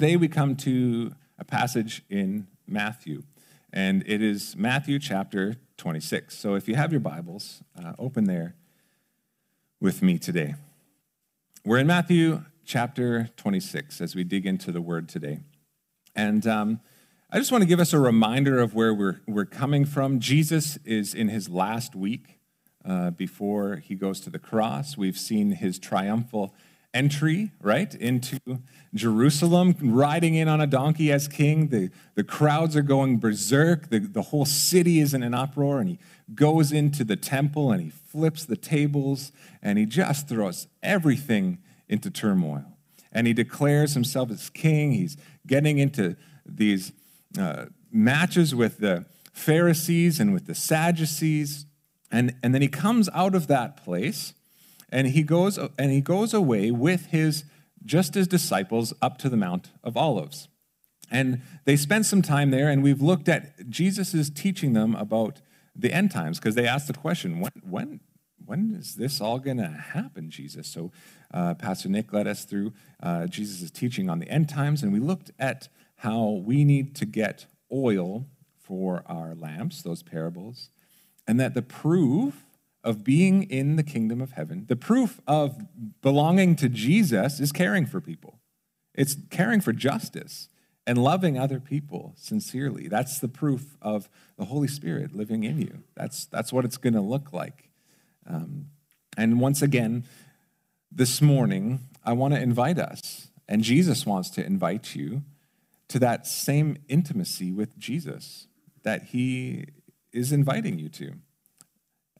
Today we come to a passage in Matthew, and it is Matthew chapter 26. So if you have your Bibles, uh, open there with me today. We're in Matthew chapter 26 as we dig into the word today. And um, I just want to give us a reminder of where we're, we're coming from. Jesus is in his last week uh, before he goes to the cross. We've seen his triumphal entry, right, into Jerusalem, riding in on a donkey as king. The, the crowds are going berserk. The, the whole city is in an uproar. And he goes into the temple and he flips the tables and he just throws everything into turmoil. And he declares himself as king. He's getting into these uh, matches with the Pharisees and with the Sadducees. And, and then he comes out of that place and he goes and he goes away with his just his disciples up to the Mount of Olives. And they spent some time there, and we've looked at Jesus teaching them about the end times because they asked the question, when, when, when is this all going to happen, Jesus? So uh, Pastor Nick led us through uh, Jesus' teaching on the end times, and we looked at how we need to get oil for our lamps, those parables, and that the proof of being in the kingdom of heaven, the proof of belonging to Jesus is caring for people. It's caring for justice and loving other people sincerely. That's the proof of the Holy Spirit living in you. That's, that's what it's going to look like. Um, and once again, this morning, I want to invite us, and Jesus wants to invite you to that same intimacy with Jesus that he is inviting you to.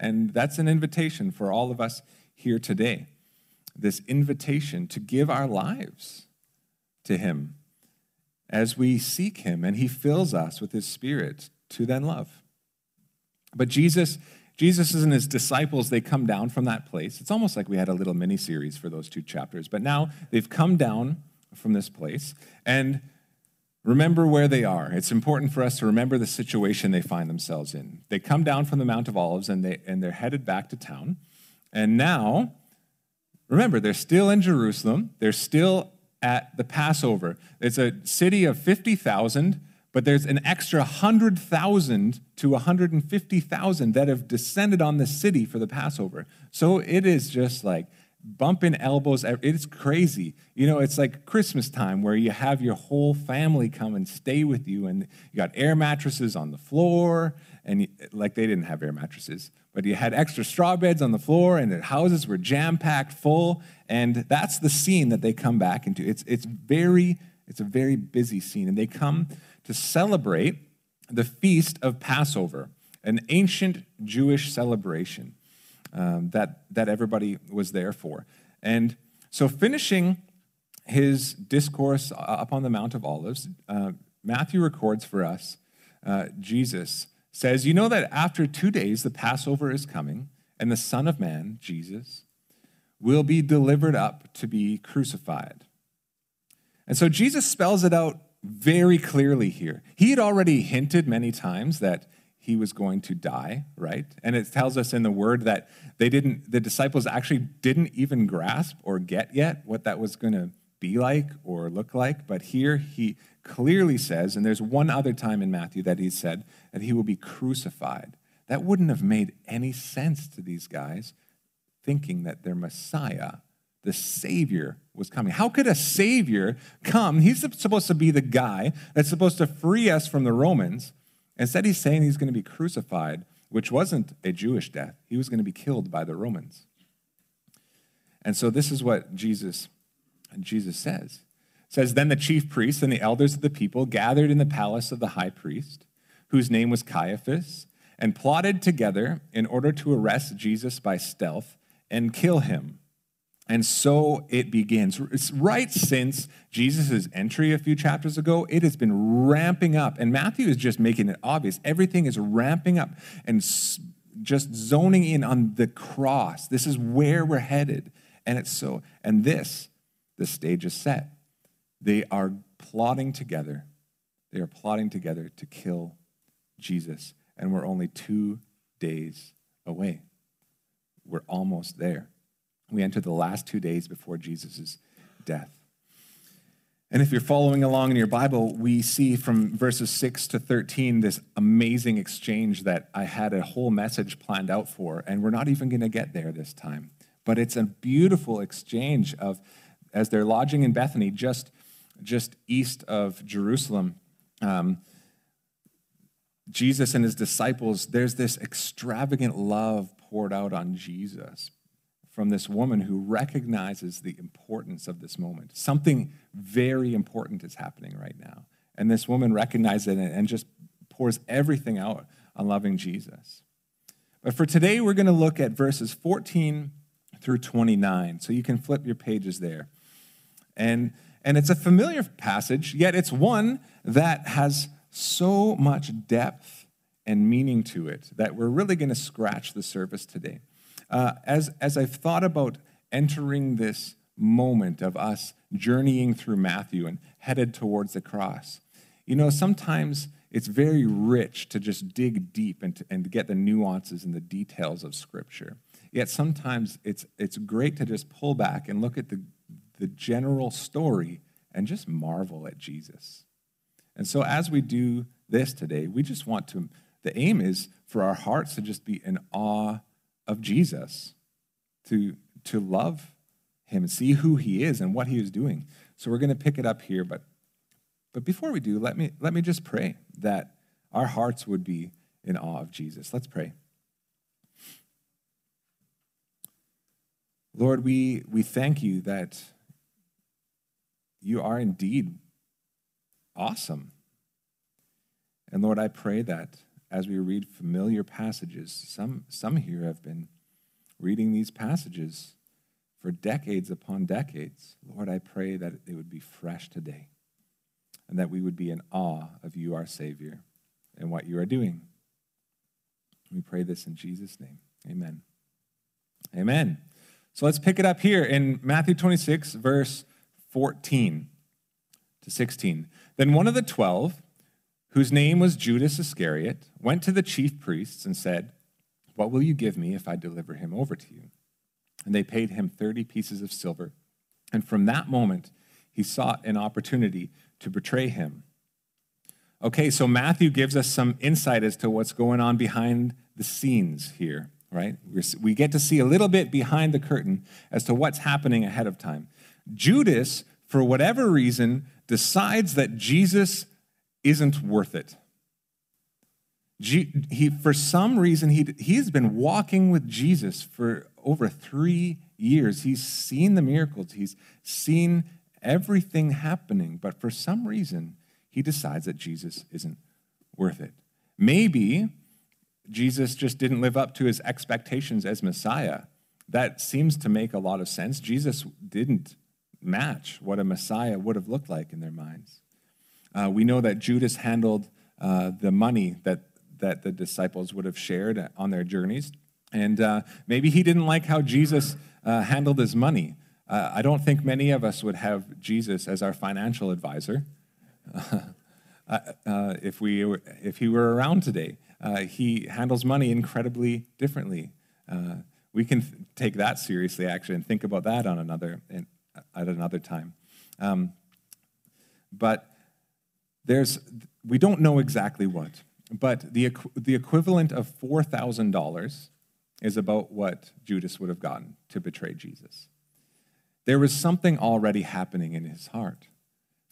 And that's an invitation for all of us here today. This invitation to give our lives to Him as we seek Him and He fills us with His Spirit to then love. But Jesus, Jesus and his disciples, they come down from that place. It's almost like we had a little mini series for those two chapters, but now they've come down from this place. And Remember where they are. It's important for us to remember the situation they find themselves in. They come down from the Mount of Olives and, they, and they're headed back to town. And now, remember, they're still in Jerusalem. They're still at the Passover. It's a city of 50,000, but there's an extra 100,000 to 150,000 that have descended on the city for the Passover. So it is just like bumping elbows. It's crazy. You know, it's like Christmas time where you have your whole family come and stay with you, and you got air mattresses on the floor, and you, like they didn't have air mattresses, but you had extra straw beds on the floor, and the houses were jam packed full, and that's the scene that they come back into. It's it's very it's a very busy scene, and they come to celebrate the feast of Passover, an ancient Jewish celebration um, that, that everybody was there for. And so, finishing his discourse up on the Mount of Olives, uh, Matthew records for us uh, Jesus says, You know that after two days the Passover is coming, and the Son of Man, Jesus, will be delivered up to be crucified. And so Jesus spells it out very clearly here. He had already hinted many times that he was going to die, right? And it tells us in the word that they didn't, the disciples actually didn't even grasp or get yet what that was going to be like or look like. But here he clearly says, and there's one other time in Matthew that he said that he will be crucified. That wouldn't have made any sense to these guys thinking that their Messiah, the Savior, was coming. How could a Savior come? He's supposed to be the guy that's supposed to free us from the Romans Instead, he's saying he's going to be crucified, which wasn't a Jewish death. He was going to be killed by the Romans. And so this is what Jesus, Jesus says. It says, Then the chief priests and the elders of the people gathered in the palace of the high priest, whose name was Caiaphas, and plotted together in order to arrest Jesus by stealth and kill him. And so it begins. Right since Jesus' entry a few chapters ago, it has been ramping up. And Matthew is just making it obvious. Everything is ramping up and just zoning in on the cross. This is where we're headed. And it's so, and this, the stage is set. They are plotting together. They are plotting together to kill Jesus. And we're only two days away. We're almost there. We enter the last two days before Jesus' death. And if you're following along in your Bible, we see from verses 6 to 13 this amazing exchange that I had a whole message planned out for, and we're not even going to get there this time. But it's a beautiful exchange of, as they're lodging in Bethany, just, just east of Jerusalem, um, Jesus and his disciples, there's this extravagant love poured out on Jesus from this woman who recognizes the importance of this moment. Something very important is happening right now. And this woman recognizes it and just pours everything out on loving Jesus. But for today, we're going to look at verses 14 through 29. So you can flip your pages there. And, and it's a familiar passage, yet it's one that has so much depth and meaning to it that we're really going to scratch the surface today. Uh, as, as I've thought about entering this moment of us journeying through Matthew and headed towards the cross, you know, sometimes it's very rich to just dig deep and to, and get the nuances and the details of Scripture. Yet sometimes it's, it's great to just pull back and look at the, the general story and just marvel at Jesus. And so, as we do this today, we just want to, the aim is for our hearts to just be in awe of Jesus, to, to love him and see who he is and what he is doing. So we're going to pick it up here, but, but before we do, let me, let me just pray that our hearts would be in awe of Jesus. Let's pray. Lord, we, we thank you that you are indeed awesome. And Lord, I pray that as we read familiar passages. Some, some here have been reading these passages for decades upon decades. Lord, I pray that they would be fresh today and that we would be in awe of you, our Savior, and what you are doing. We pray this in Jesus' name. Amen. Amen. So let's pick it up here in Matthew 26, verse 14 to 16. Then one of the twelve, whose name was Judas Iscariot, went to the chief priests and said, What will you give me if I deliver him over to you? And they paid him 30 pieces of silver. And from that moment, he sought an opportunity to betray him. Okay, so Matthew gives us some insight as to what's going on behind the scenes here, right? We get to see a little bit behind the curtain as to what's happening ahead of time. Judas, for whatever reason, decides that Jesus isn't worth it. He, for some reason, he, he's been walking with Jesus for over three years. He's seen the miracles, he's seen everything happening, but for some reason, he decides that Jesus isn't worth it. Maybe Jesus just didn't live up to his expectations as Messiah. That seems to make a lot of sense. Jesus didn't match what a Messiah would have looked like in their minds. Uh, we know that Judas handled uh, the money that, that the disciples would have shared on their journeys. And uh, maybe he didn't like how Jesus uh, handled his money. Uh, I don't think many of us would have Jesus as our financial advisor uh, if, we if he were around today. he handles money incredibly differently. we can th- take that seriously, actually, and think about that on another, in, at another time. Um, but there's, we don't know exactly what, but the, the equivalent of $4,000 is about what Judas would have gotten to betray Jesus. There was something already happening in his heart.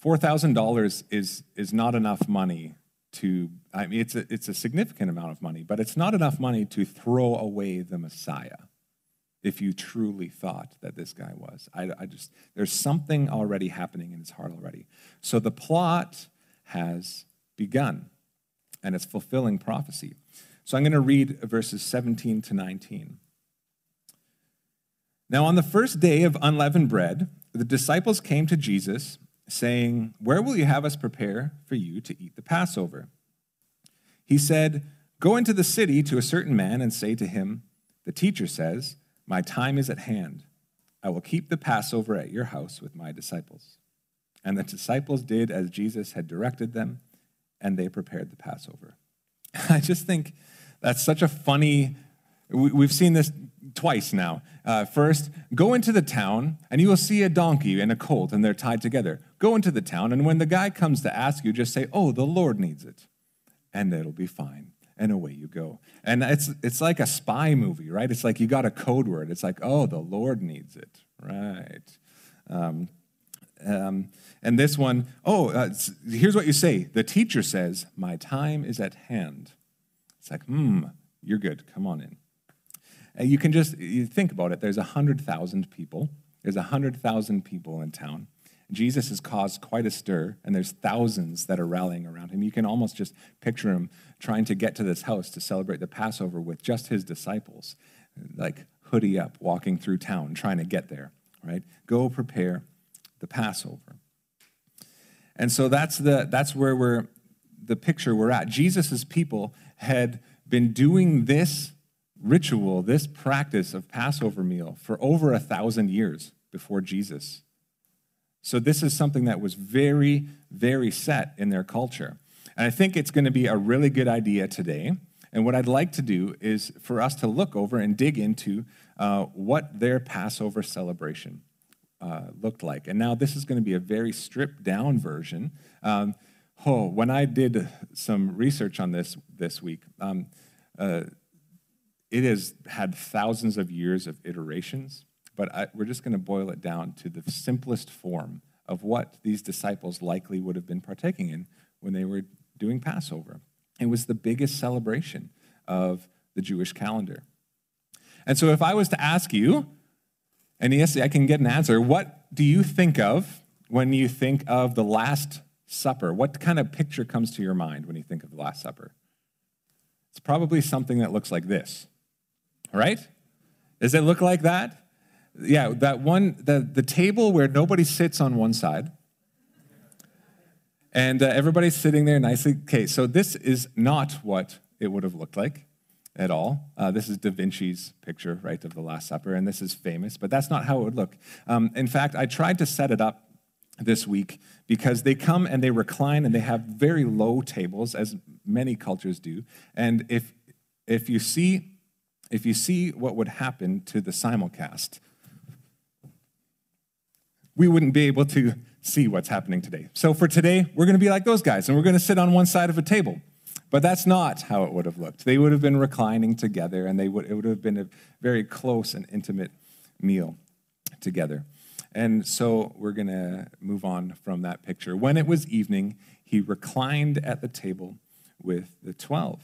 $4,000 is, is not enough money to, I mean, it's a, it's a significant amount of money, but it's not enough money to throw away the Messiah if you truly thought that this guy was. I, I just, there's something already happening in his heart already. So the plot has begun, and it's fulfilling prophecy. So I'm going to read verses 17 to 19. Now, on the first day of unleavened bread, the disciples came to Jesus, saying, Where will you have us prepare for you to eat the Passover? He said, Go into the city to a certain man and say to him, The teacher says, My time is at hand. I will keep the Passover at your house with my disciples. And the disciples did as Jesus had directed them, and they prepared the Passover. I just think that's such a funny, we've seen this twice now. Uh, first, go into the town, and you will see a donkey and a colt, and they're tied together. go into the town, and when the guy comes to ask you, just say, Oh, the Lord needs it. And it'll be fine. And away you go. And it's, it's like a spy movie, right? It's like you got a code word. It's like, Oh, the Lord needs it. Right. Um, um, and this one, oh, uh, here's what you say. The teacher says, My time is at hand. It's like, hmm, you're good. Come on in. And you can just you think about it. There's 100,000 people. There's 100,000 people in town. Jesus has caused quite a stir, and there's thousands that are rallying around him. You can almost just picture him trying to get to this house to celebrate the Passover with just his disciples, like hoodie up, walking through town, trying to get there, right? Go prepare the Passover. And so that's, the, that's where we're, the picture we're at. Jesus' people had been doing this ritual, this practice of Passover meal for over a thousand years before Jesus. So this is something that was very, very set in their culture. And I think it's going to be a really good idea today. And what I'd like to do is for us to look over and dig into uh, what their Passover celebration uh, looked like. And now this is going to be a very stripped down version. Um, oh, when I did some research on this this week, um, uh, it has had thousands of years of iterations, but I, we're just going to boil it down to the simplest form of what these disciples likely would have been partaking in when they were doing Passover. It was the biggest celebration of the Jewish calendar. And so, if I was to ask you, and yes, I can get an answer. What do you think of when you think of the Last Supper? What kind of picture comes to your mind when you think of the Last Supper? It's probably something that looks like this, right? Does it look like that? Yeah, that one, the, the table where nobody sits on one side and uh, everybody's sitting there nicely. Okay, so this is not what it would have looked like at all. Uh, this is Da Vinci's picture, right, of the Last Supper, and this is famous, but that's not how it would look. Um, in fact, I tried to set it up this week because they come and they recline and they have very low tables, as many cultures do. And if if you see if you see what would happen to the simulcast, we wouldn't be able to see what's happening today. So for today, we're going to be like those guys, and we're going to sit on one side of a table. But that's not how it would have looked. They would have been reclining together, and they would, it would have been a very close and intimate meal together. And so we're going to move on from that picture. When it was evening, he reclined at the table with the 12.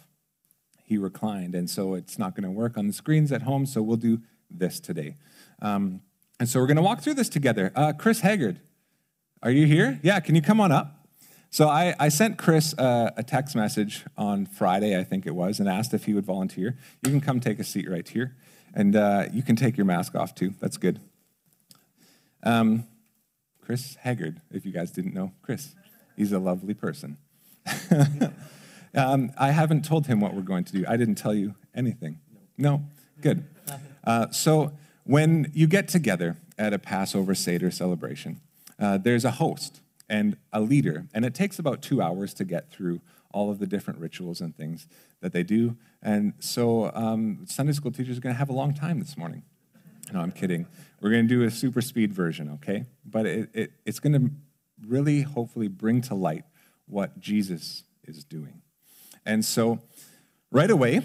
He reclined. And so it's not going to work on the screens at home, so we'll do this today. Um, and so we're going to walk through this together. Uh, Chris Haggard, are you here? Yeah, can you come on up? So I, I sent Chris uh, a text message on Friday, I think it was, and asked if he would volunteer. You can come take a seat right here, and uh, you can take your mask off too. That's good. Um, Chris Haggard, if you guys didn't know, Chris, he's a lovely person. um, I haven't told him what we're going to do. I didn't tell you anything. No? Good. Uh, so when you get together at a Passover Seder celebration, uh, there's a host and a leader. And it takes about two hours to get through all of the different rituals and things that they do. And so um, Sunday school teachers are going to have a long time this morning. No, I'm kidding. We're going to do a super speed version, okay? But it, it, it's going to really, hopefully, bring to light what Jesus is doing. And so, right away,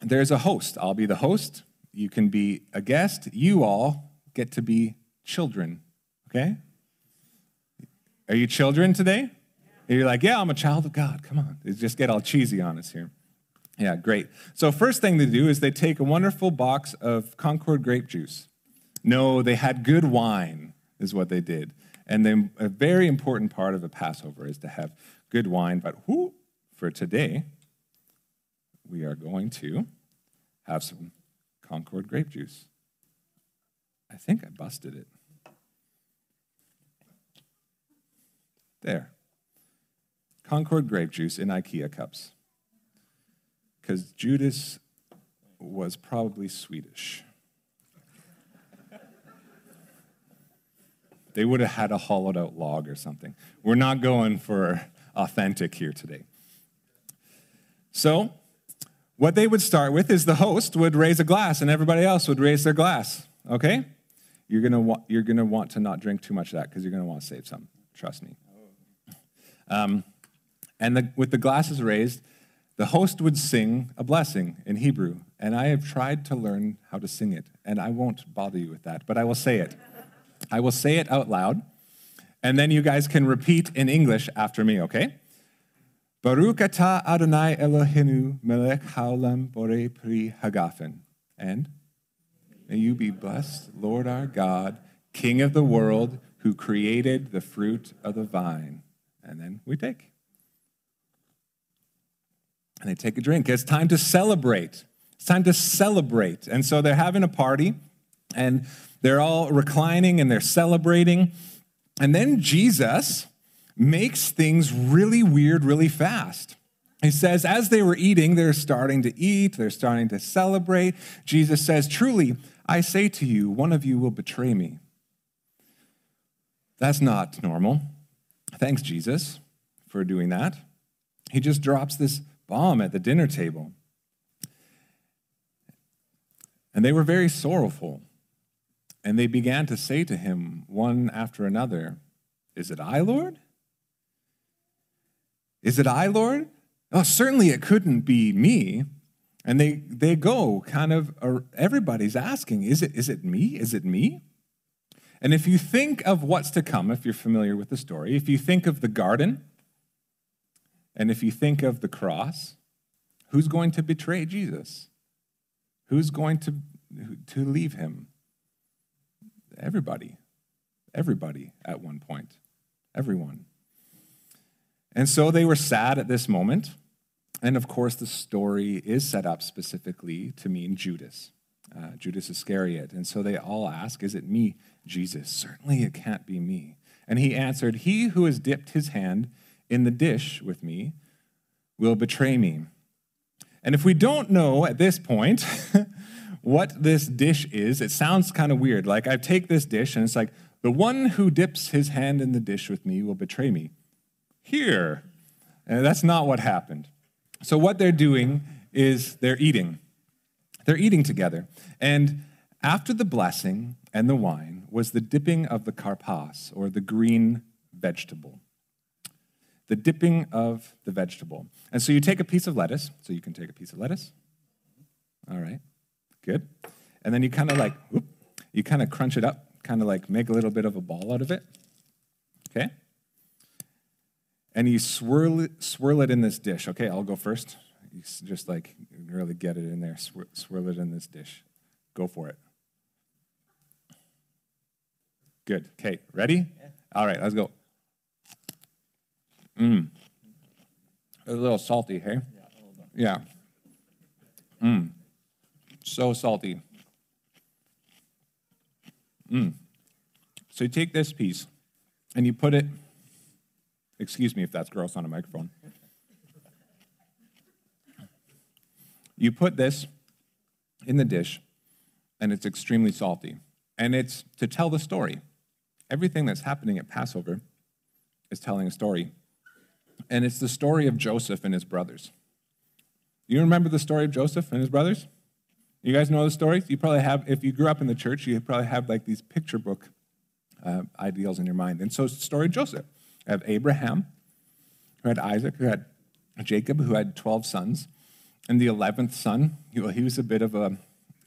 there's a host. I'll be the host. You can be a guest. You all get to be children, okay? Are you children today? You're like, yeah, I'm a child of God. Come on. They just get all cheesy on us here. Yeah, great. So, first thing they do is they take a wonderful box of Concord grape juice. No, they had good wine, is what they did. And then a very important part of a Passover is to have good wine. But whoo, for today, we are going to have some Concord grape juice. I think I busted it. There. Concord grape juice in IKEA cups. Because Judas was probably Swedish. they would have had a hollowed out log or something. We're not going for authentic here today. So, what they would start with is the host would raise a glass and everybody else would raise their glass. Okay? You're gonna, wa- you're gonna want to not drink too much of that because you're gonna want to save some. Trust me. Um, and the, with the glasses raised, the host would sing a blessing in Hebrew. And I have tried to learn how to sing it, and I won't bother you with that, but I will say it. I will say it out loud, and then you guys can repeat in English after me, okay? Baruch atah Adonai Eloheinu melech haolam borei pri hagafen. And may you be blessed, Lord our God, King of the world, who created the fruit of the vine. And then we take. And they take a drink. It's time to celebrate. It's time to celebrate. And so they're having a party and they're all reclining and they're celebrating. And then Jesus makes things really weird really fast. He says, as they were eating, they're starting to eat, they're starting to celebrate. Jesus says, Truly, I say to you, one of you will betray me. That's not normal. Thanks, Jesus, for doing that. He just drops this bomb at the dinner table. And they were very sorrowful. And they began to say to him, one after another, Is it I, Lord? Is it I, Lord? Oh, certainly it couldn't be me. And they, they go kind of, everybody's asking, is it, is it me? Is it me? And if you think of what's to come, if you're familiar with the story, if you think of the garden, and if you think of the cross, who's going to betray Jesus? Who's going to, to leave him? Everybody. Everybody at one point. Everyone. And so they were sad at this moment. And of course, the story is set up specifically to mean Judas, uh, Judas Iscariot. And so they all ask, Is it me, Jesus? Certainly it can't be me. And he answered, He who has dipped his hand in the dish with me will betray me. And if we don't know at this point what this dish is, it sounds kind of weird. Like I take this dish and it's like, the one who dips his hand in the dish with me will betray me. Here. And that's not what happened. So what they're doing is they're eating. They're eating together. And after the blessing and the wine was the dipping of the karpas, or the green vegetable the dipping of the vegetable. And so you take a piece of lettuce, so you can take a piece of lettuce. All right, good. And then you kind of like, whoop, you kind of crunch it up, kind of like make a little bit of a ball out of it. Okay? And you swirl it, swirl it in this dish. Okay, I'll go first. You just like really get it in there, swirl, swirl it in this dish. Go for it. Good. Okay, ready? Yeah. All right, let's go. Mm. It's a little salty, hey? Yeah. Yeah. Mmm. So salty. Mmm. So you take this piece and you put it, excuse me if that's gross on a microphone. You put this in the dish and it's extremely salty. And it's to tell the story. Everything that's happening at Passover is telling a story and it's the story of Joseph and his brothers. You remember the story of Joseph and his brothers? You guys know the story? You probably have, if you grew up in the church, you probably have like these picture book uh, ideals in your mind. And so it's the story of Joseph. I have Abraham, who had Isaac, who had Jacob, who had 12 sons. And the 11th son, he, he was a bit of an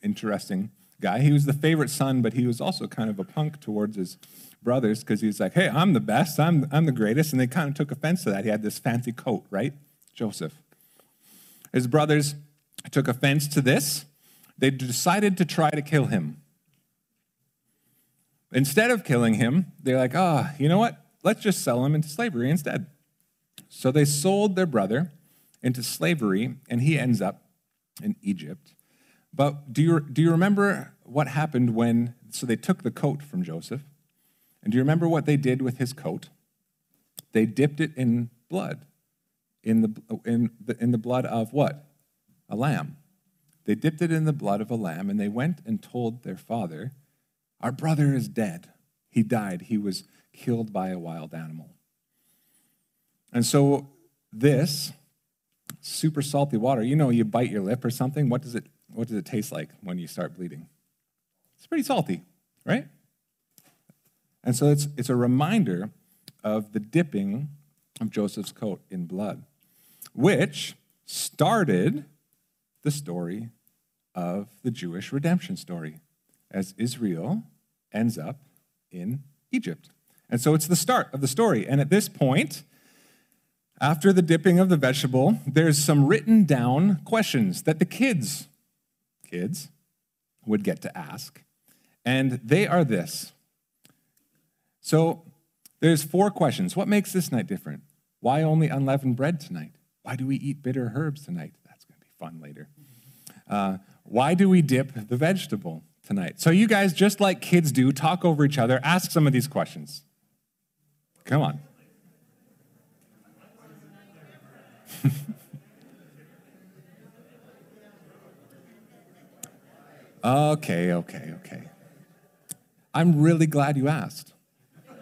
interesting guy. He was the favorite son, but he was also kind of a punk towards his brothers because he was like, hey, I'm the best, I'm, I'm the greatest. And they kind of took offense to that. He had this fancy coat, right? Joseph. His brothers took offense to this. They decided to try to kill him. Instead of killing him, they're like, oh, you know what? Let's just sell him into slavery instead. So they sold their brother into slavery, and he ends up in Egypt. But do you, do you remember what happened when? So they took the coat from Joseph and do you remember what they did with his coat? They dipped it in blood, in the, in the, in the blood of what? A lamb. They dipped it in the blood of a lamb, and they went and told their father, Our brother is dead. He died. He was killed by a wild animal. And so, this super salty water, you know, you bite your lip or something, what does it, what does it taste like when you start bleeding? It's pretty salty, right? And so it's, it's a reminder of the dipping of Joseph's coat in blood, which started the story of the Jewish redemption story as Israel ends up in Egypt. And so it's the start of the story. And at this point, after the dipping of the vegetable, there's some written down questions that the kids, kids, would get to ask. And they are this. So there's four questions. What makes this night different? Why only unleavened bread tonight? Why do we eat bitter herbs tonight? That's going to be fun later. Uh, why do we dip the vegetable tonight? So, you guys, just like kids do, talk over each other, ask some of these questions. Come on. okay, okay, okay. I'm really glad you asked.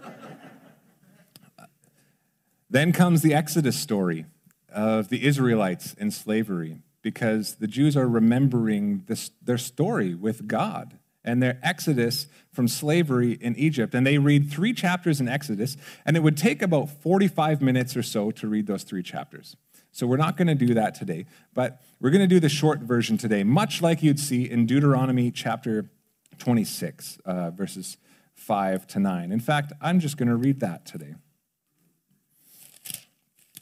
then comes the Exodus story of the Israelites in slavery because the Jews are remembering this, their story with God and their exodus from slavery in Egypt. And they read three chapters in Exodus, and it would take about 45 minutes or so to read those three chapters. So we're not going to do that today, but we're going to do the short version today, much like you'd see in Deuteronomy chapter 26, uh, verses 5 to 9. In fact, I'm just going to read that today.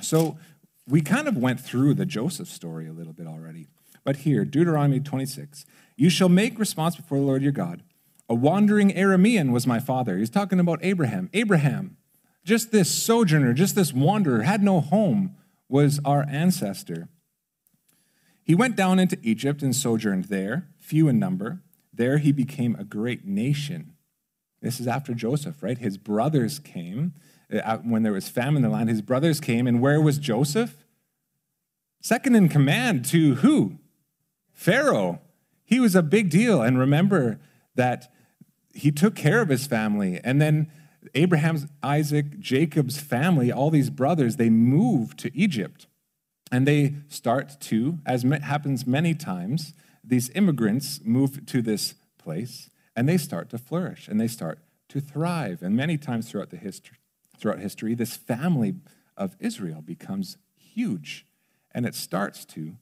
So we kind of went through the Joseph story a little bit already. But here, Deuteronomy 26, you shall make response before the Lord your God. A wandering Aramean was my father. He's talking about Abraham. Abraham, just this sojourner, just this wanderer, had no home, was our ancestor. He went down into Egypt and sojourned there, few in number. There he became a great nation. This is after Joseph, right? His brothers came uh, when there was famine in the land. His brothers came, and where was Joseph? Second in command to who? Pharaoh. He was a big deal. And remember that he took care of his family. And then Abraham's, Isaac, Jacob's family, all these brothers, they move to Egypt. And they start to, as happens many times, these immigrants move to this place and they start to flourish and they start to thrive. And many times throughout the history, throughout history, this family of Israel becomes huge. And it starts to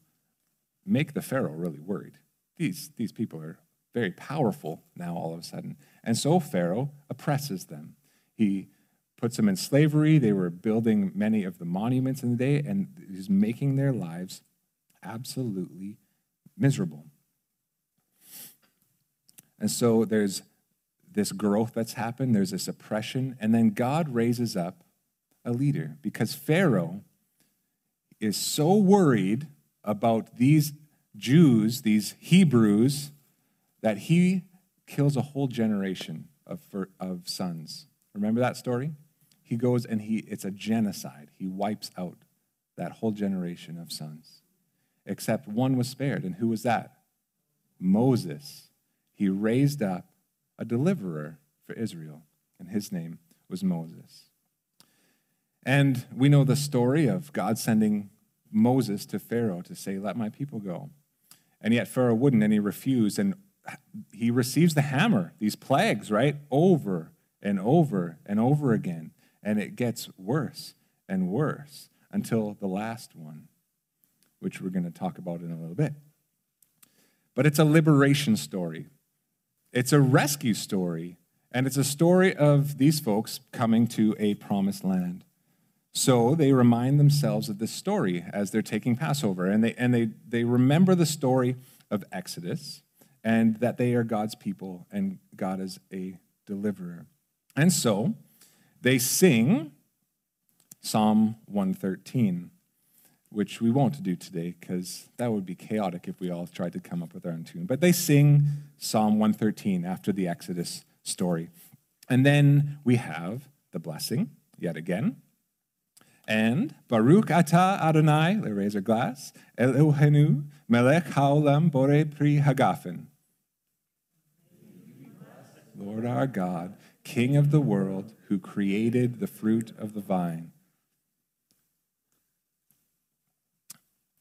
make the Pharaoh really worried. These, these people are very powerful now all of a sudden. And so Pharaoh oppresses them. He puts them in slavery. They were building many of the monuments in the day, and he's making their lives absolutely miserable. And so there's this growth that's happened, there's this oppression, and then God raises up a leader because Pharaoh is so worried about these Jews, these Hebrews, that he kills a whole generation of, of sons. Remember that story? He goes and he it's a genocide. He wipes out that whole generation of sons. Except one was spared. And who was that? Moses. He raised up a deliverer for Israel, and his name was Moses. And we know the story of God sending Moses to Pharaoh to say, Let my people go. And yet Pharaoh wouldn't, and he refused. And he receives the hammer, these plagues, right? Over and over and over again. And it gets worse and worse until the last one, which we're going to talk about in a little bit. But it's a liberation story, it's a rescue story, and it's a story of these folks coming to a promised land. So they remind themselves of this story as they're taking Passover, and they, and they, they remember the story of Exodus and that they are God's people and God is a deliverer. And so they sing Psalm 113, which we won't do today because that would be chaotic if we all tried to come up with our own tune. But they sing Psalm 113 after the Exodus story. And then we have the blessing yet again. And Baruch atah Adonai, they a glass, Elohenu, melech haolam bore pri hagafen. Lord our God, King of the world, who created the fruit of the vine.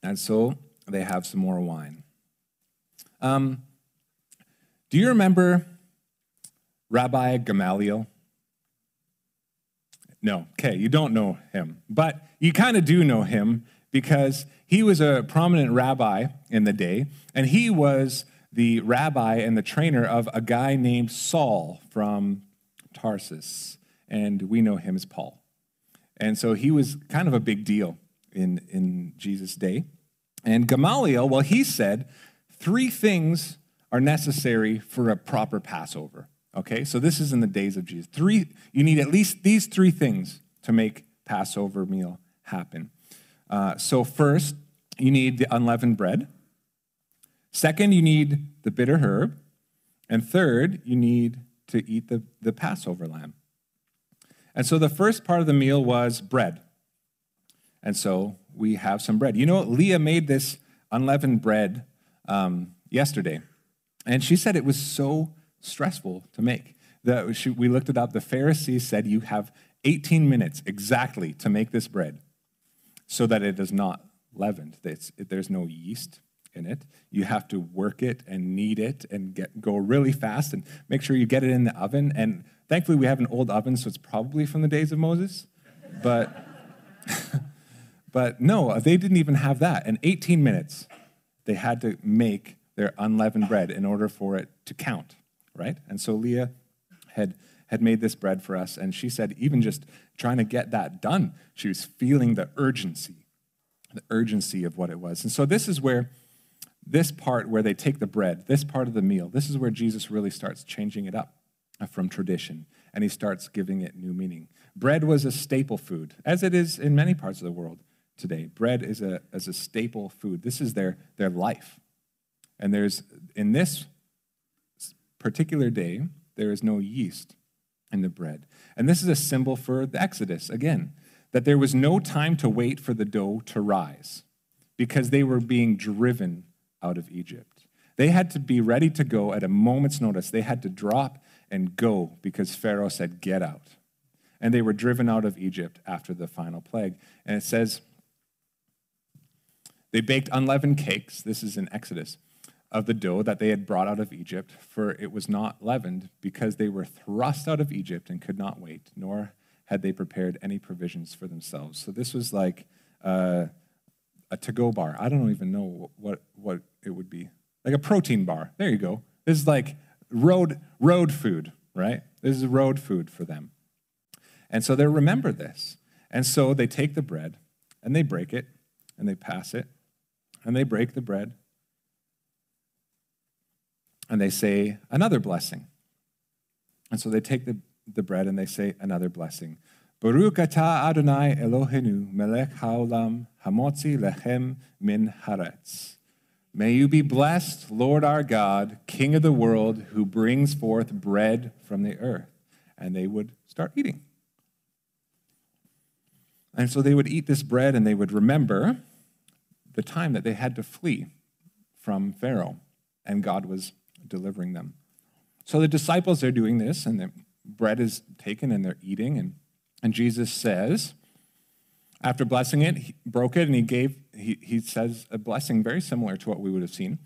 And so they have some more wine. Um, do you remember Rabbi Gamaliel? No, okay, you don't know him. But you kind of do know him because he was a prominent rabbi in the day, and he was the rabbi and the trainer of a guy named Saul from Tarsus. And we know him as Paul. And so he was kind of a big deal in, in Jesus' day. And Gamaliel, well, he said three things are necessary for a proper Passover. Okay, so this is in the days of Jesus. Three, you need at least these three things to make Passover meal happen. Uh, so first, you need the unleavened bread. Second, you need the bitter herb. And third, you need to eat the, the Passover lamb. And so the first part of the meal was bread. And so we have some bread. You know, Leah made this unleavened bread um, yesterday. And she said it was so stressful to make. The, she, we looked it up. The Pharisees said you have 18 minutes exactly to make this bread so that it is not leavened. It's, it, there's no yeast in it. You have to work it and knead it and get, go really fast and make sure you get it in the oven. And thankfully, we have an old oven, so it's probably from the days of Moses. But, but no, they didn't even have that. In 18 minutes, they had to make their unleavened bread in order for it to count right? And so Leah had, had made this bread for us, and she said, even just trying to get that done, she was feeling the urgency, the urgency of what it was. And so this is where this part where they take the bread, this part of the meal, this is where Jesus really starts changing it up from tradition, and he starts giving it new meaning. Bread was a staple food, as it is in many parts of the world today. Bread is a, is a staple food. This is their, their life. And there's, in this particular day, there is no yeast in the bread. And this is a symbol for the Exodus, again, that there was no time to wait for the dough to rise because they were being driven out of Egypt. They had to be ready to go at a moment's notice. They had to drop and go because Pharaoh said, Get out. And they were driven out of Egypt after the final plague. And it says, They baked unleavened cakes. This is in Exodus of the dough that they had brought out of Egypt, for it was not leavened, because they were thrust out of Egypt and could not wait, nor had they prepared any provisions for themselves. So this was like uh, a to go bar. I don't even know what, what it would be. Like a protein bar. There you go. This is like road, road food, right? This is road food for them. And so they remember this. And so they take the bread and they break it and they pass it and they break the bread and they say another blessing. And so they take the, the bread and they say another blessing. Baruch atah Adonai Eloheinu melech haolam hamotzi lechem min haaretz. May you be blessed, Lord our God, King of the world, who brings forth bread from the earth. And they would start eating. And so they would eat this bread and they would remember the time that they had to flee from Pharaoh. And God was delivering them. So the disciples are doing this, and the bread is taken and they're eating. And, and Jesus says, after blessing it, he broke it and he gave, he, he says a blessing very similar to what we would have seen.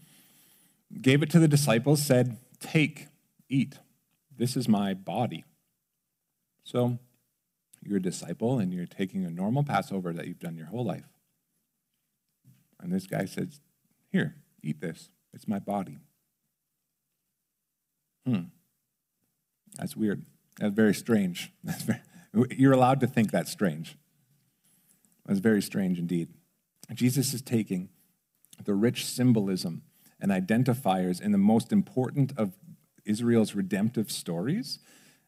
Gave it to the disciples, said, Take, eat. This is my body. So you're a disciple and you're taking a normal Passover that you've done your whole life. And this guy says, Here, eat this. It's my body. Hmm. That's weird. That's very strange. That's very, you're allowed to think that's strange. That's very strange indeed. Jesus is taking the rich symbolism and identifiers in the most important of Israel's redemptive stories,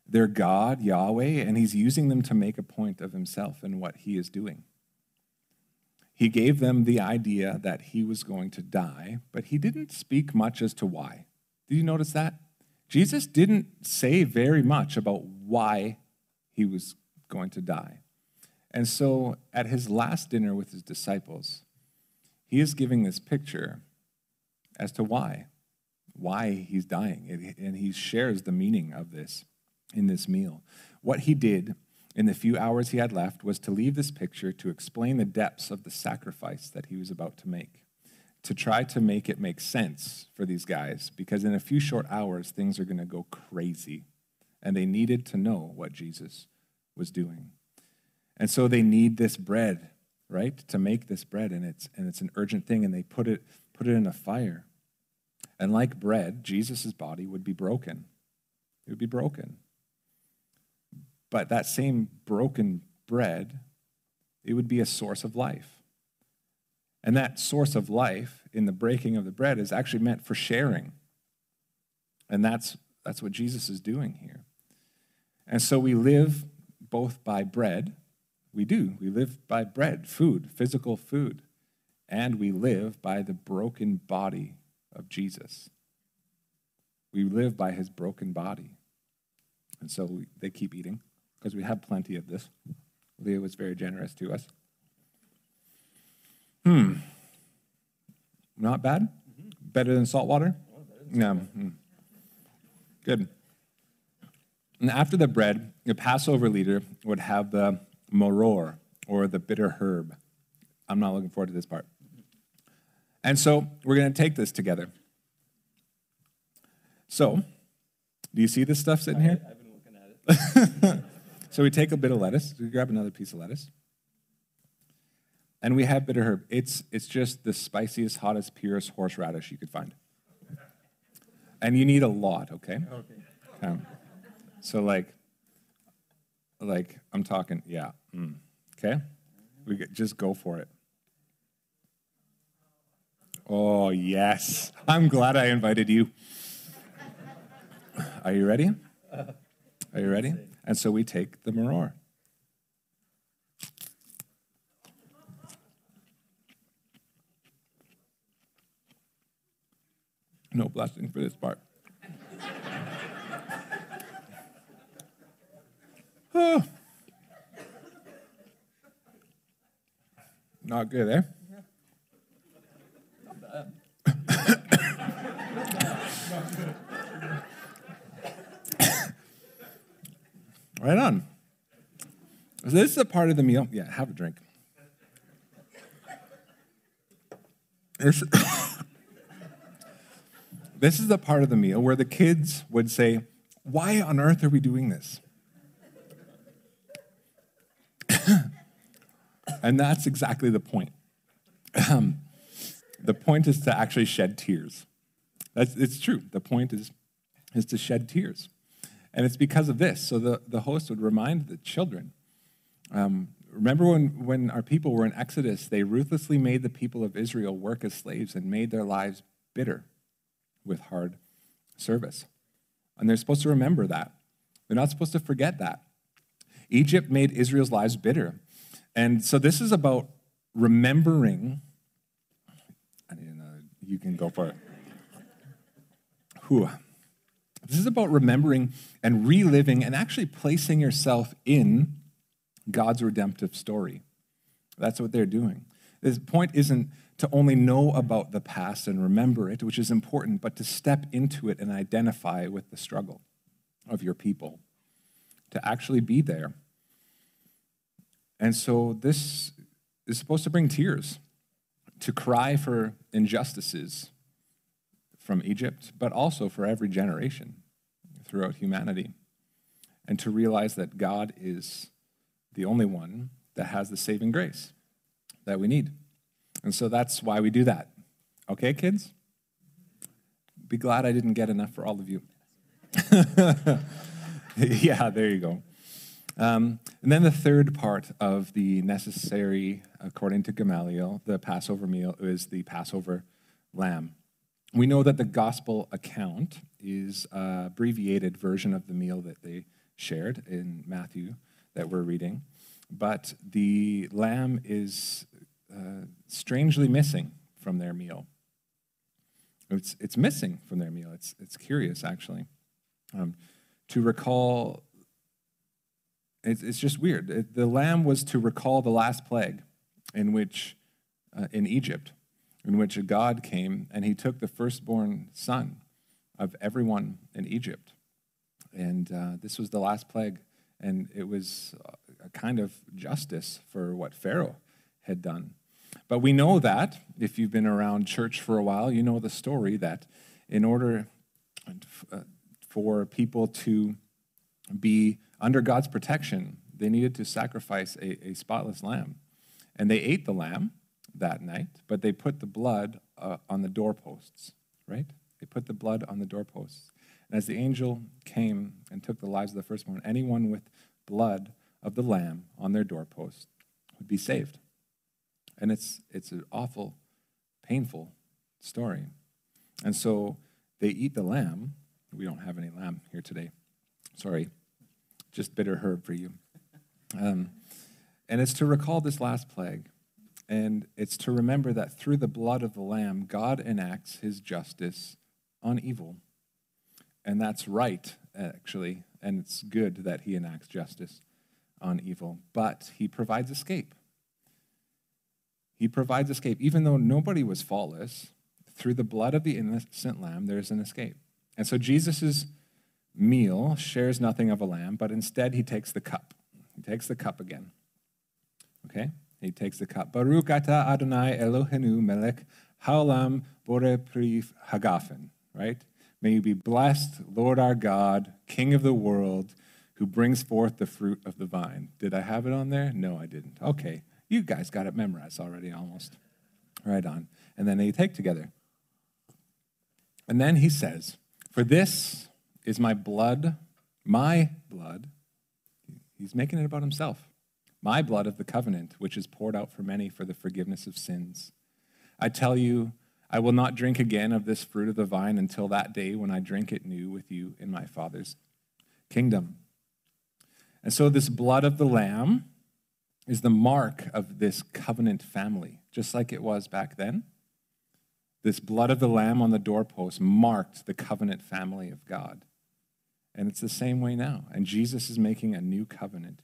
their God, Yahweh, and he's using them to make a point of himself and what he is doing. He gave them the idea that he was going to die, but he didn't speak much as to why. Did you notice that? Jesus didn't say very much about why he was going to die. And so at his last dinner with his disciples, he is giving this picture as to why, why he's dying. And he shares the meaning of this in this meal. What he did in the few hours he had left was to leave this picture to explain the depths of the sacrifice that he was about to make to try to make it make sense for these guys because in a few short hours, things are going to go crazy. And they needed to know what Jesus was doing. And so they need this bread, right, to make this bread, and it's, and it's an urgent thing, and they put it, put it in a fire. And like bread, Jesus' body would be broken. It would be broken. But that same broken bread, it would be a source of life. And that source of life in the breaking of the bread is actually meant for sharing. And that's, that's what Jesus is doing here. And so we live both by bread, we do. We live by bread, food, physical food, and we live by the broken body of Jesus. We live by his broken body. And so we, they keep eating because we have plenty of this. Leah was very generous to us. Hmm. Not bad? Mm-hmm. Better than salt water? Oh, yeah. Mm. Good. And after the bread, the Passover leader would have the maror, or the bitter herb. I'm not looking forward to this part. And so we're going to take this together. So, do you see this stuff sitting here? I've been looking at it. so we take a bit of lettuce. We grab another piece of lettuce. And we have bitter herb. It's, it's just the spiciest, hottest, purest horseradish you could find. And you need a lot, okay? Okay. Um, so like, like I'm talking, yeah. Mm, okay, we get, just go for it. Oh yes, I'm glad I invited you. Are you ready? Are you ready? And so we take the maror. No blessing for this part. Oh. Not good, eh? right on. So this is a part of the meal. Yeah, have a drink. This, this is the part of the meal where the kids would say, Why on earth are we doing this? And that's exactly the point. Um, the point is to actually shed tears. That's, it's true. The point is, is to shed tears. And it's because of this. So the, the host would remind the children um, remember when, when our people were in Exodus, they ruthlessly made the people of Israel work as slaves and made their lives bitter with hard service. And they're supposed to remember that. They're not supposed to forget that. Egypt made Israel's lives bitter. And so this is about remembering. I need another. You can go for it. Whew. This is about remembering and reliving and actually placing yourself in God's redemptive story. That's what they're doing. The point isn't to only know about the past and remember it, which is important, but to step into it and identify with the struggle of your people, to actually be there and so this is supposed to bring tears, to cry for injustices from Egypt, but also for every generation throughout humanity. And to realize that God is the only one that has the saving grace that we need. And so that's why we do that. Okay, kids? Be glad I didn't get enough for all of you. yeah, there you go. Um, and then the third part of the necessary, according to Gamaliel, the Passover meal is the Passover lamb. We know that the gospel account is an abbreviated version of the meal that they shared in Matthew that we're reading, but the lamb is uh, strangely missing from their meal. It's, it's missing from their meal. It's, it's curious, actually. Um, to recall it's, it's just weird. The lamb was to recall the last plague in which, uh, in Egypt, in which a God came and he took the firstborn son of everyone in Egypt. And uh, this was the last plague. And it was a kind of justice for what Pharaoh had done. But we know that, if you've been around church for a while, you know the story that in order uh, for people to be under God's protection, they needed to sacrifice a, a spotless lamb. And they ate the lamb that night, but they put the blood uh, on the doorposts, right? They put the blood on the doorposts. And as the angel came and took the lives of the firstborn, anyone with blood of the lamb on their doorpost would be saved. And it's, it's an awful, painful story. And so they eat the lamb. We don't have any lamb here today. Sorry. Just bitter herb for you. Um, and it's to recall this last plague. And it's to remember that through the blood of the Lamb, God enacts his justice on evil. And that's right, actually. And it's good that he enacts justice on evil. But he provides escape. He provides escape. Even though nobody was faultless, through the blood of the innocent lamb, there's an escape. And so Jesus' meal shares nothing of a lamb, but instead he takes the cup. He takes the cup again. Okay? He takes the cup. Baruch atah Adonai Eloheinu melech haolam bore pri hagafen. Right? May you be blessed, Lord our God, King of the world, who brings forth the fruit of the vine. Did I have it on there? No, I didn't. Okay. You guys got it memorized already almost. Right on. And then they take together. And then he says, For this is my blood, my blood. He's making it about himself. My blood of the covenant, which is poured out for many for the forgiveness of sins. I tell you, I will not drink again of this fruit of the vine until that day when I drink it new with you in my Father's kingdom. And so, this blood of the Lamb is the mark of this covenant family, just like it was back then. This blood of the Lamb on the doorpost marked the covenant family of God. And it's the same way now. And Jesus is making a new covenant,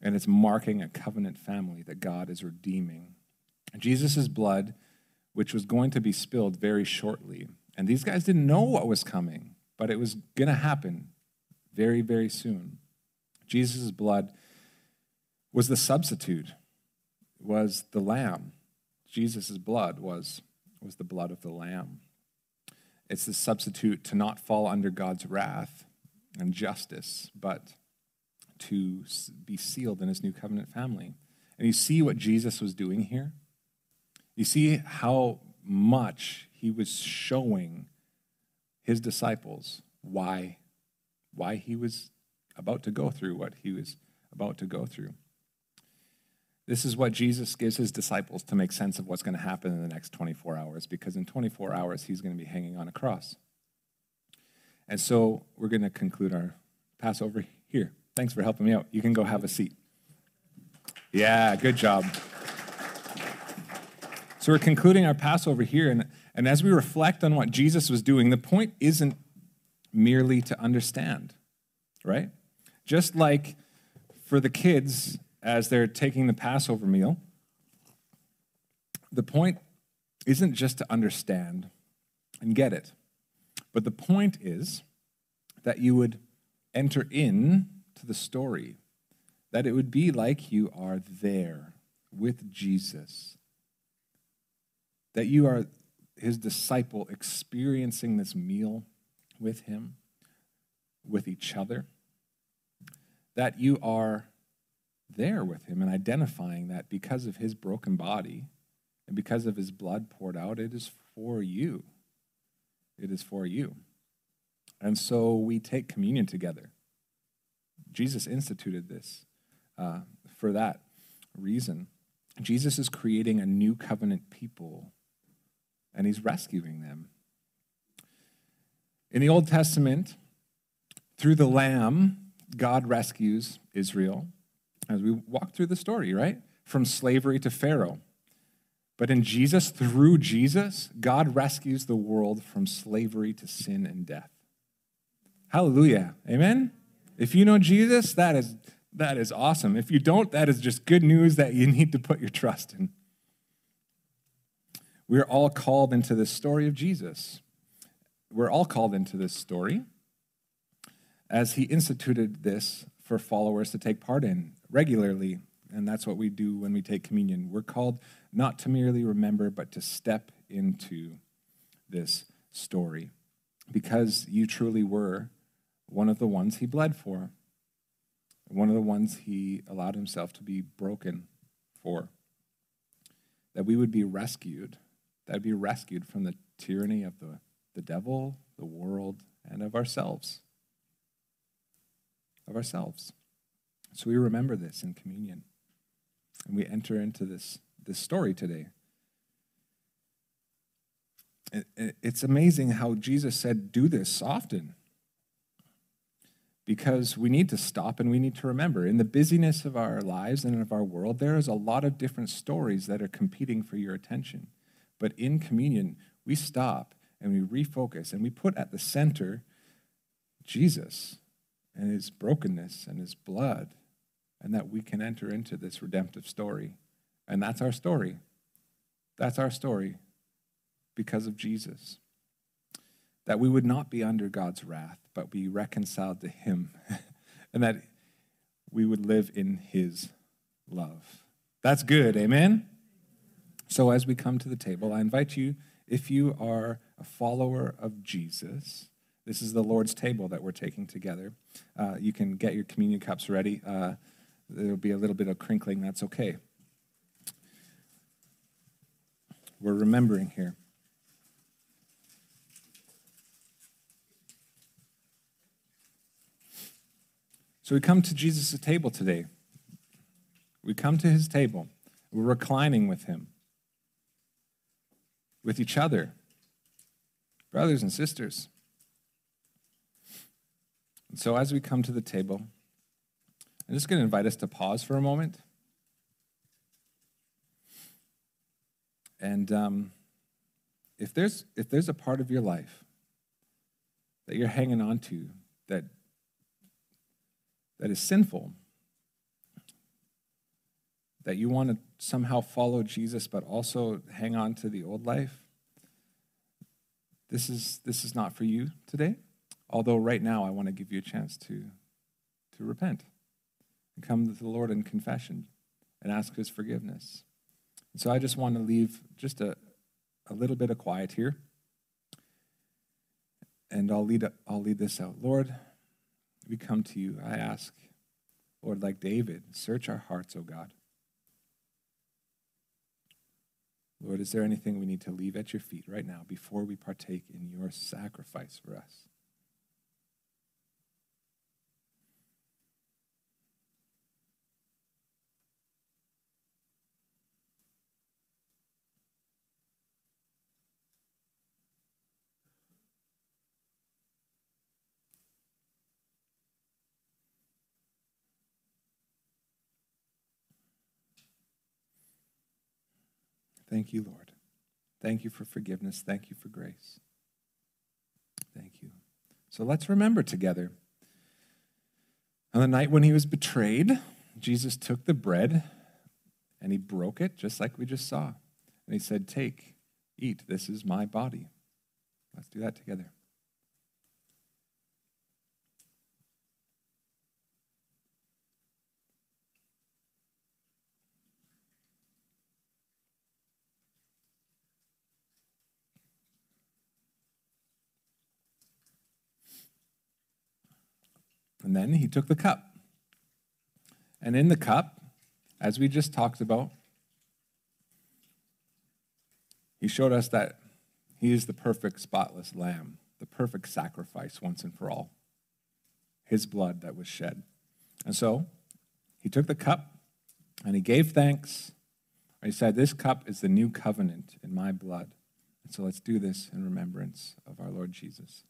and it's marking a covenant family that God is redeeming. Jesus' blood, which was going to be spilled very shortly, and these guys didn't know what was coming, but it was going to happen very, very soon. Jesus' blood was the substitute, was the lamb. Jesus' blood was was the blood of the Lamb. It's the substitute to not fall under God's wrath and justice, but to be sealed in his new covenant family. And you see what Jesus was doing here? You see how much he was showing his disciples why, why he was about to go through what he was about to go through. This is what Jesus gives his disciples to make sense of what's going to happen in the next 24 hours, because in 24 hours, he's going to be hanging on a cross. And so we're going to conclude our Passover here. Thanks for helping me out. You can go have a seat. Yeah, good job. So we're concluding our Passover here. And, and as we reflect on what Jesus was doing, the point isn't merely to understand, right? Just like for the kids as they're taking the Passover meal, the point isn't just to understand and get it, but the point is that you would enter in to the story, that it would be like you are there with Jesus, that you are his disciple experiencing this meal with him, with each other, that you are there with him and identifying that because of his broken body and because of his blood poured out, it is for you. It is for you. And so we take communion together. Jesus instituted this uh, for that reason. Jesus is creating a new covenant people, and he's rescuing them. In the Old Testament, through the Lamb, God rescues Israel as we walk through the story, right? From slavery to Pharaoh. But in Jesus, through Jesus, God rescues the world from slavery to sin and death. Hallelujah. Amen? If you know Jesus, that is, that is awesome. If you don't, that is just good news that you need to put your trust in. We're all called into this story of Jesus. We're all called into this story as he instituted this for followers to take part in regularly. And that's what we do when we take communion. We're called not to merely remember, but to step into this story because you truly were one of the ones he bled for. one of the ones he allowed himself to be broken for. That we would be rescued, that be rescued from the tyranny of the, the devil, the world, and of ourselves. Of ourselves. So we remember this in communion. And we enter into this, this story today. It's amazing how Jesus said, Do this often. Because we need to stop and we need to remember. In the busyness of our lives and of our world, there is a lot of different stories that are competing for your attention. But in communion, we stop and we refocus and we put at the center Jesus and his brokenness and his blood, and that we can enter into this redemptive story. And that's our story. That's our story because of Jesus. That we would not be under God's wrath, but be reconciled to Him, and that we would live in His love. That's good, amen? So, as we come to the table, I invite you, if you are a follower of Jesus, this is the Lord's table that we're taking together. Uh, you can get your communion cups ready. Uh, there'll be a little bit of crinkling, that's okay. We're remembering here. So we come to Jesus' table today. We come to his table. We're reclining with him, with each other, brothers and sisters. And so as we come to the table, I'm just going to invite us to pause for a moment. And um, if, there's, if there's a part of your life that you're hanging on to that that is sinful, that you want to somehow follow Jesus but also hang on to the old life, this is, this is not for you today. Although right now I want to give you a chance to, to repent and come to the Lord in confession and ask his forgiveness. And so I just want to leave just a, a little bit of quiet here. And I'll lead, I'll lead this out. Lord, we come to you. I ask, Lord, like David, search our hearts, O God. Lord, is there anything we need to leave at your feet right now before we partake in your sacrifice for us? Thank you, Lord. Thank you for forgiveness. Thank you for grace. Thank you. So let's remember together. On the night when he was betrayed, Jesus took the bread and he broke it, just like we just saw. And he said, Take, eat, this is my body. Let's do that together. And then he took the cup. And in the cup, as we just talked about, he showed us that he is the perfect, spotless lamb, the perfect sacrifice once and for all. His blood that was shed. And so he took the cup and he gave thanks. He said, This cup is the new covenant in my blood. And so let's do this in remembrance of our Lord Jesus.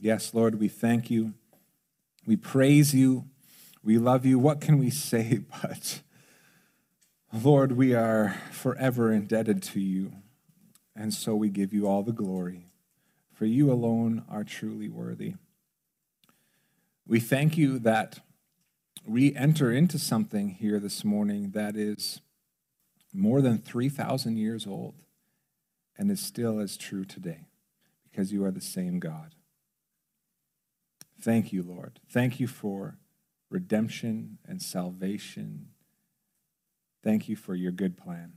Yes, Lord, we thank you. We praise you. We love you. What can we say but, Lord, we are forever indebted to you. And so we give you all the glory, for you alone are truly worthy. We thank you that we enter into something here this morning that is more than 3,000 years old and is still as true today because you are the same God. Thank you, Lord. Thank you for redemption and salvation. Thank you for your good plan.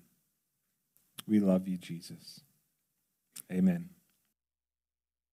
We love you, Jesus. Amen.